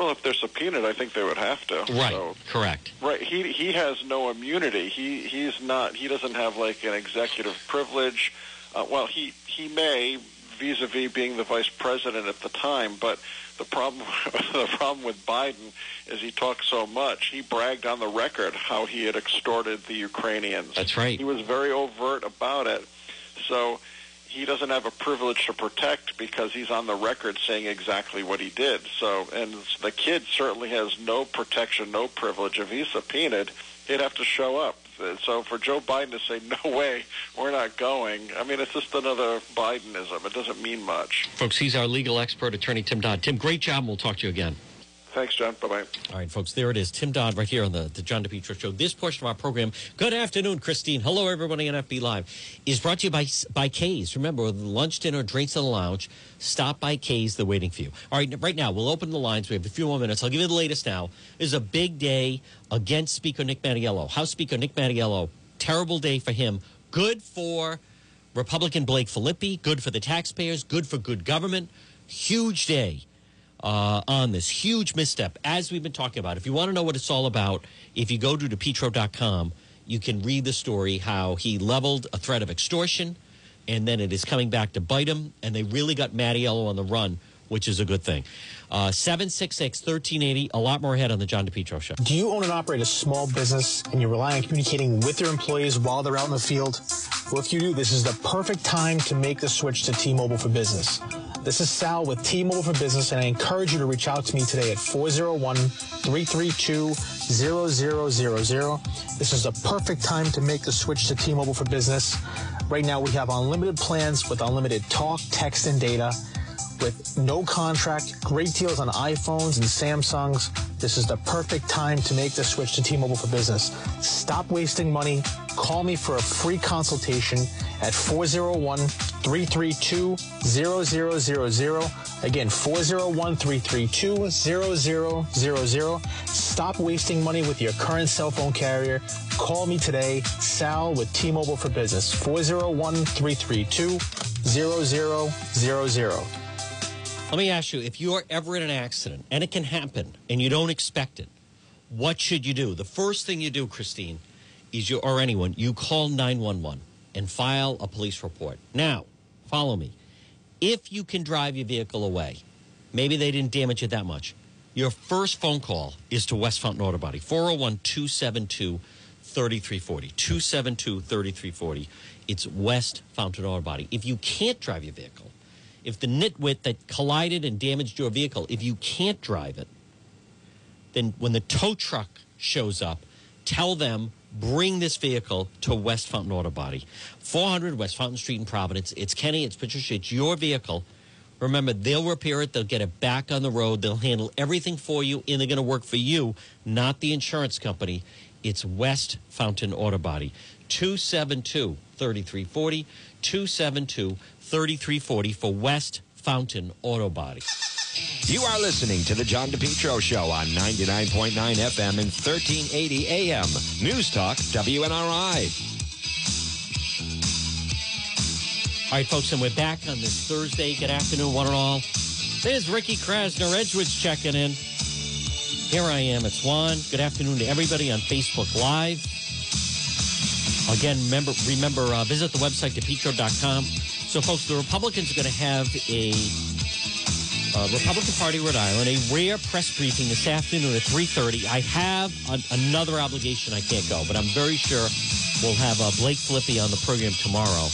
Well, if they're subpoenaed, I think they would have to. Right. So, Correct. right. He he has no immunity. He he's not. He doesn't have like an executive privilege. Uh, well, he he may vis-a-vis being the vice president at the time. But the problem, the problem with Biden is he talks so much. He bragged on the record how he had extorted the Ukrainians. That's right. He was very overt about it. So he doesn't have a privilege to protect because he's on the record saying exactly what he did. So, and the kid certainly has no protection, no privilege. If he's subpoenaed, he'd have to show up. So for Joe Biden to say, no way, we're not going, I mean, it's just another Bidenism. It doesn't mean much. Folks, he's our legal expert, attorney Tim Dodd. Tim, great job, and we'll talk to you again. Thanks, John. Bye bye. All right, folks, there it is. Tim Dodd right here on the, the John DePetro Show. This portion of our program, good afternoon, Christine. Hello, everybody on FB Live, is brought to you by, by K's. Remember, lunch, dinner, drinks in the lounge, stop by K's. They're waiting for you. All right, right now, we'll open the lines. We have a few more minutes. I'll give you the latest now. This is a big day against Speaker Nick Mattiello. House Speaker Nick Mattiello, terrible day for him. Good for Republican Blake Filippi, good for the taxpayers, good for good government. Huge day uh, on this huge misstep, as we've been talking about. If you want to know what it's all about, if you go to depetro.com, you can read the story how he leveled a threat of extortion, and then it is coming back to bite him, and they really got Mattiello on the run, which is a good thing. Uh, 766 1380, a lot more ahead on the John DePetro Show. Do you own and operate a small business and you rely on communicating with your employees while they're out in the field? Well, if you do, this is the perfect time to make the switch to T Mobile for Business. This is Sal with T Mobile for Business, and I encourage you to reach out to me today at 401 332 0000. This is the perfect time to make the switch to T Mobile for Business. Right now, we have unlimited plans with unlimited talk, text, and data with no contract, great deals on iPhones and Samsungs. This is the perfect time to make the switch to T-Mobile for Business. Stop wasting money. Call me for a free consultation at 401-332-0000. Again, 401-332-0000. Stop wasting money with your current cell phone carrier. Call me today, Sal with T-Mobile for Business, 401-332-0000. Let me ask you if you're ever in an accident, and it can happen, and you don't expect it, what should you do? The first thing you do, Christine, is you, or anyone, you call 911 and file a police report. Now, follow me. If you can drive your vehicle away, maybe they didn't damage it that much, your first phone call is to West Fountain Auto Body, 401 272 3340. 272 3340. It's West Fountain Auto Body. If you can't drive your vehicle, if the nitwit that collided and damaged your vehicle, if you can't drive it, then when the tow truck shows up, tell them bring this vehicle to West Fountain Auto Body, 400 West Fountain Street in Providence. It's Kenny, it's Patricia, it's your vehicle. Remember, they'll repair it, they'll get it back on the road, they'll handle everything for you, and they're going to work for you, not the insurance company. It's West Fountain Auto Body, 272 3340, 272 3340 for West Fountain Auto Body. You are listening to the John DePetro Show on 99.9 FM and 1380 AM. News Talk, WNRI. All right, folks, and we're back on this Thursday. Good afternoon, one and all. There's Ricky Krasner, Edgewood's checking in. Here I am. It's Juan. Good afternoon to everybody on Facebook Live. Again, remember, remember uh, visit the website, depetro.com. So, folks, the Republicans are going to have a uh, Republican Party Rhode Island a rare press briefing this afternoon at 3.30. I have an, another obligation I can't go, but I'm very sure we'll have uh, Blake Filippi on the program tomorrow.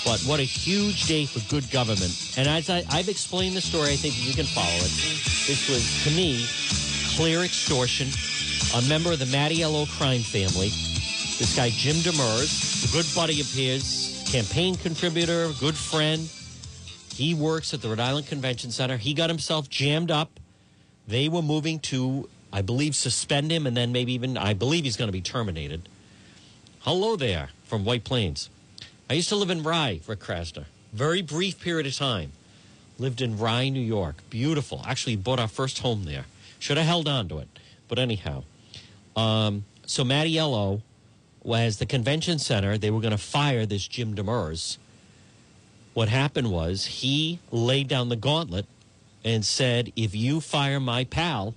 But what a huge day for good government. And as I, I've explained the story, I think you can follow it. This was, to me, clear extortion. A member of the Mattiello crime family. This guy, Jim Demers, a good buddy of his, campaign contributor, good friend. He works at the Rhode Island Convention Center. He got himself jammed up. They were moving to, I believe, suspend him and then maybe even, I believe he's going to be terminated. Hello there from White Plains. I used to live in Rye, Rick Krasner. Very brief period of time. Lived in Rye, New York. Beautiful. Actually, bought our first home there. Should have held on to it. But anyhow. Um, so Mattiello was the convention center. They were going to fire this Jim Demers. What happened was he laid down the gauntlet and said, if you fire my pal,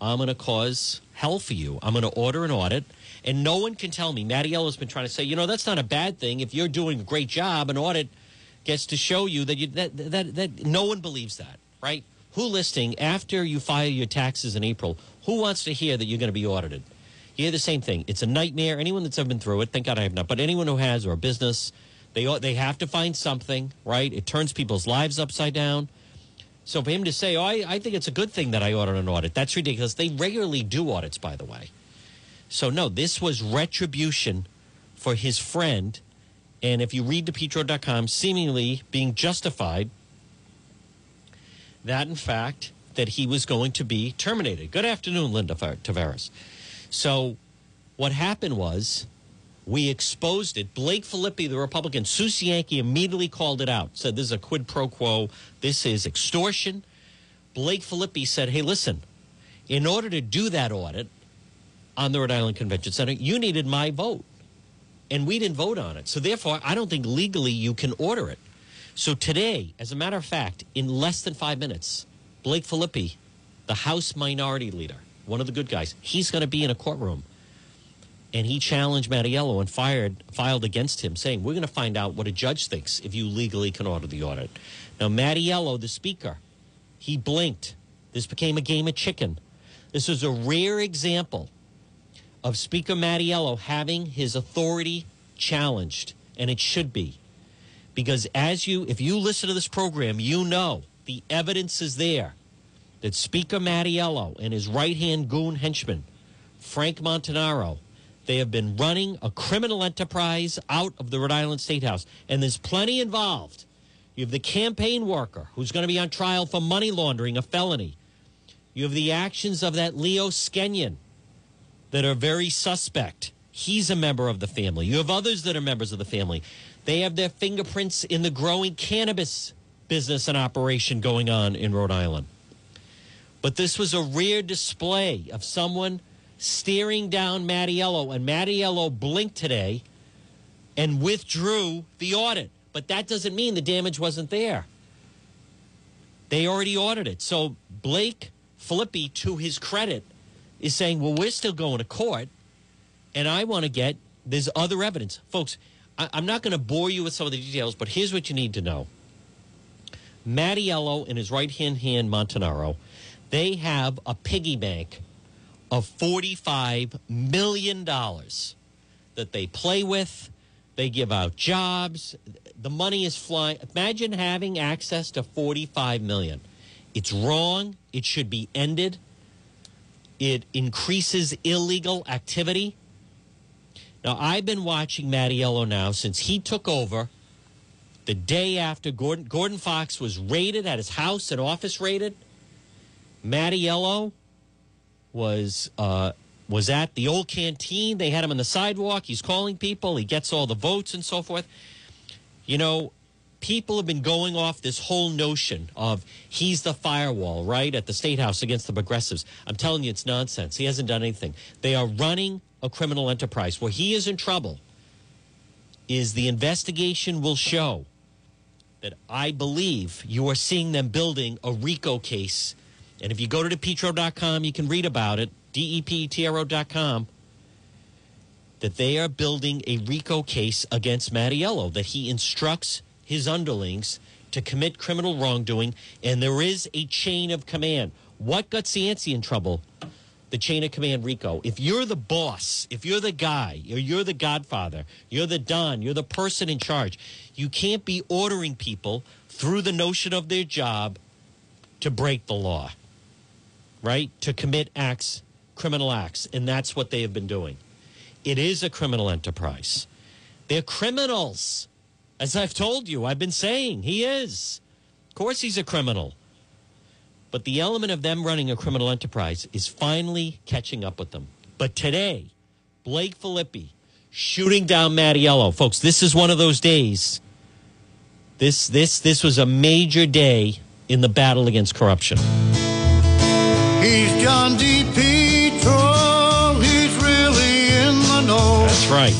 I'm going to cause hell for you. I'm going to order an audit. And no one can tell me. Mattiello's been trying to say, you know, that's not a bad thing. If you're doing a great job, an audit gets to show you that you that that that no one believes that, right? Who listing after you file your taxes in April? Who wants to hear that you're going to be audited? You hear the same thing. It's a nightmare. Anyone that's ever been through it, thank God I have not, but anyone who has or a business, they they have to find something, right? It turns people's lives upside down. So for him to say, "Oh, I, I think it's a good thing that I ordered an audit," that's ridiculous. They regularly do audits, by the way. So no, this was retribution for his friend, and if you read DePetro.com, seemingly being justified that in fact that he was going to be terminated. Good afternoon, Linda Tavares. So what happened was we exposed it. Blake Filippi, the Republican, Susie Yankee immediately called it out. Said this is a quid pro quo. This is extortion. Blake Filippi said, "Hey, listen. In order to do that audit on the Rhode Island Convention Center, you needed my vote, and we didn't vote on it. So therefore, I don't think legally you can order it." So today, as a matter of fact, in less than five minutes, Blake Filippi, the House Minority Leader, one of the good guys, he's going to be in a courtroom. And he challenged Mattiello and fired, filed against him, saying, We're going to find out what a judge thinks if you legally can order the audit. Now, Mattiello, the speaker, he blinked. This became a game of chicken. This is a rare example of Speaker Mattiello having his authority challenged, and it should be because as you if you listen to this program you know the evidence is there that speaker mattiello and his right-hand goon henchman frank montanaro they have been running a criminal enterprise out of the rhode island state house and there's plenty involved you have the campaign worker who's going to be on trial for money laundering a felony you have the actions of that leo skenyon that are very suspect. He's a member of the family. You have others that are members of the family. They have their fingerprints in the growing cannabis business and operation going on in Rhode Island. But this was a rare display of someone staring down Mattiello, and Mattiello blinked today and withdrew the audit. But that doesn't mean the damage wasn't there. They already audited it. So Blake Filippi, to his credit, is saying, well, we're still going to court, and I want to get there's other evidence. Folks, I, I'm not going to bore you with some of the details, but here's what you need to know. Mattiello and his right hand hand Montanaro, they have a piggy bank of $45 million that they play with. They give out jobs. The money is flying. Imagine having access to 45 million. It's wrong. It should be ended. It increases illegal activity. Now, I've been watching Mattiello now since he took over the day after Gordon, Gordon Fox was raided at his house and office raided. Mattiello was uh, was at the old canteen. They had him on the sidewalk. He's calling people. He gets all the votes and so forth. You know, people have been going off this whole notion of he's the firewall, right, at the state house against the progressives. I'm telling you, it's nonsense. He hasn't done anything. They are running a criminal enterprise. Where he is in trouble is the investigation will show that I believe you are seeing them building a RICO case. And if you go to depetro.com, you can read about it, D-E-P-T-R-O.com, that they are building a RICO case against Mattiello, that he instructs his underlings to commit criminal wrongdoing, and there is a chain of command. What got Cianci in trouble? The chain of command RICO. If you're the boss, if you're the guy, or you're the godfather, you're the don, you're the person in charge, you can't be ordering people through the notion of their job to break the law, right? To commit acts, criminal acts. And that's what they have been doing. It is a criminal enterprise. They're criminals. As I've told you, I've been saying he is. Of course, he's a criminal. But the element of them running a criminal enterprise is finally catching up with them. But today, Blake Filippi shooting down Mattiello. Folks, this is one of those days. This this this was a major day in the battle against corruption. He's John D. Petro. He's really in the know. That's right.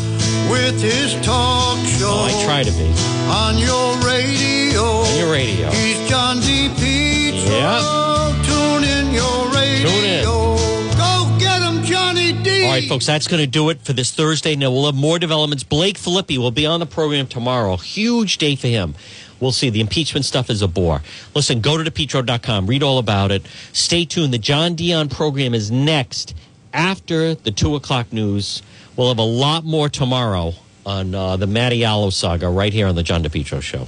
With his talk show. Oh, I try to be. On your radio. On your radio. He's John DePetro. Yeah. Tune in your radio. Tune in. Go get him, Johnny D. All right, folks, that's going to do it for this Thursday. Now, we'll have more developments. Blake Filippi will be on the program tomorrow. Huge day for him. We'll see. The impeachment stuff is a bore. Listen, go to depetro.com, read all about it. Stay tuned. The John Dion program is next after the 2 o'clock news. We'll have a lot more tomorrow on uh, the Mattiello saga right here on the John DePetro Show.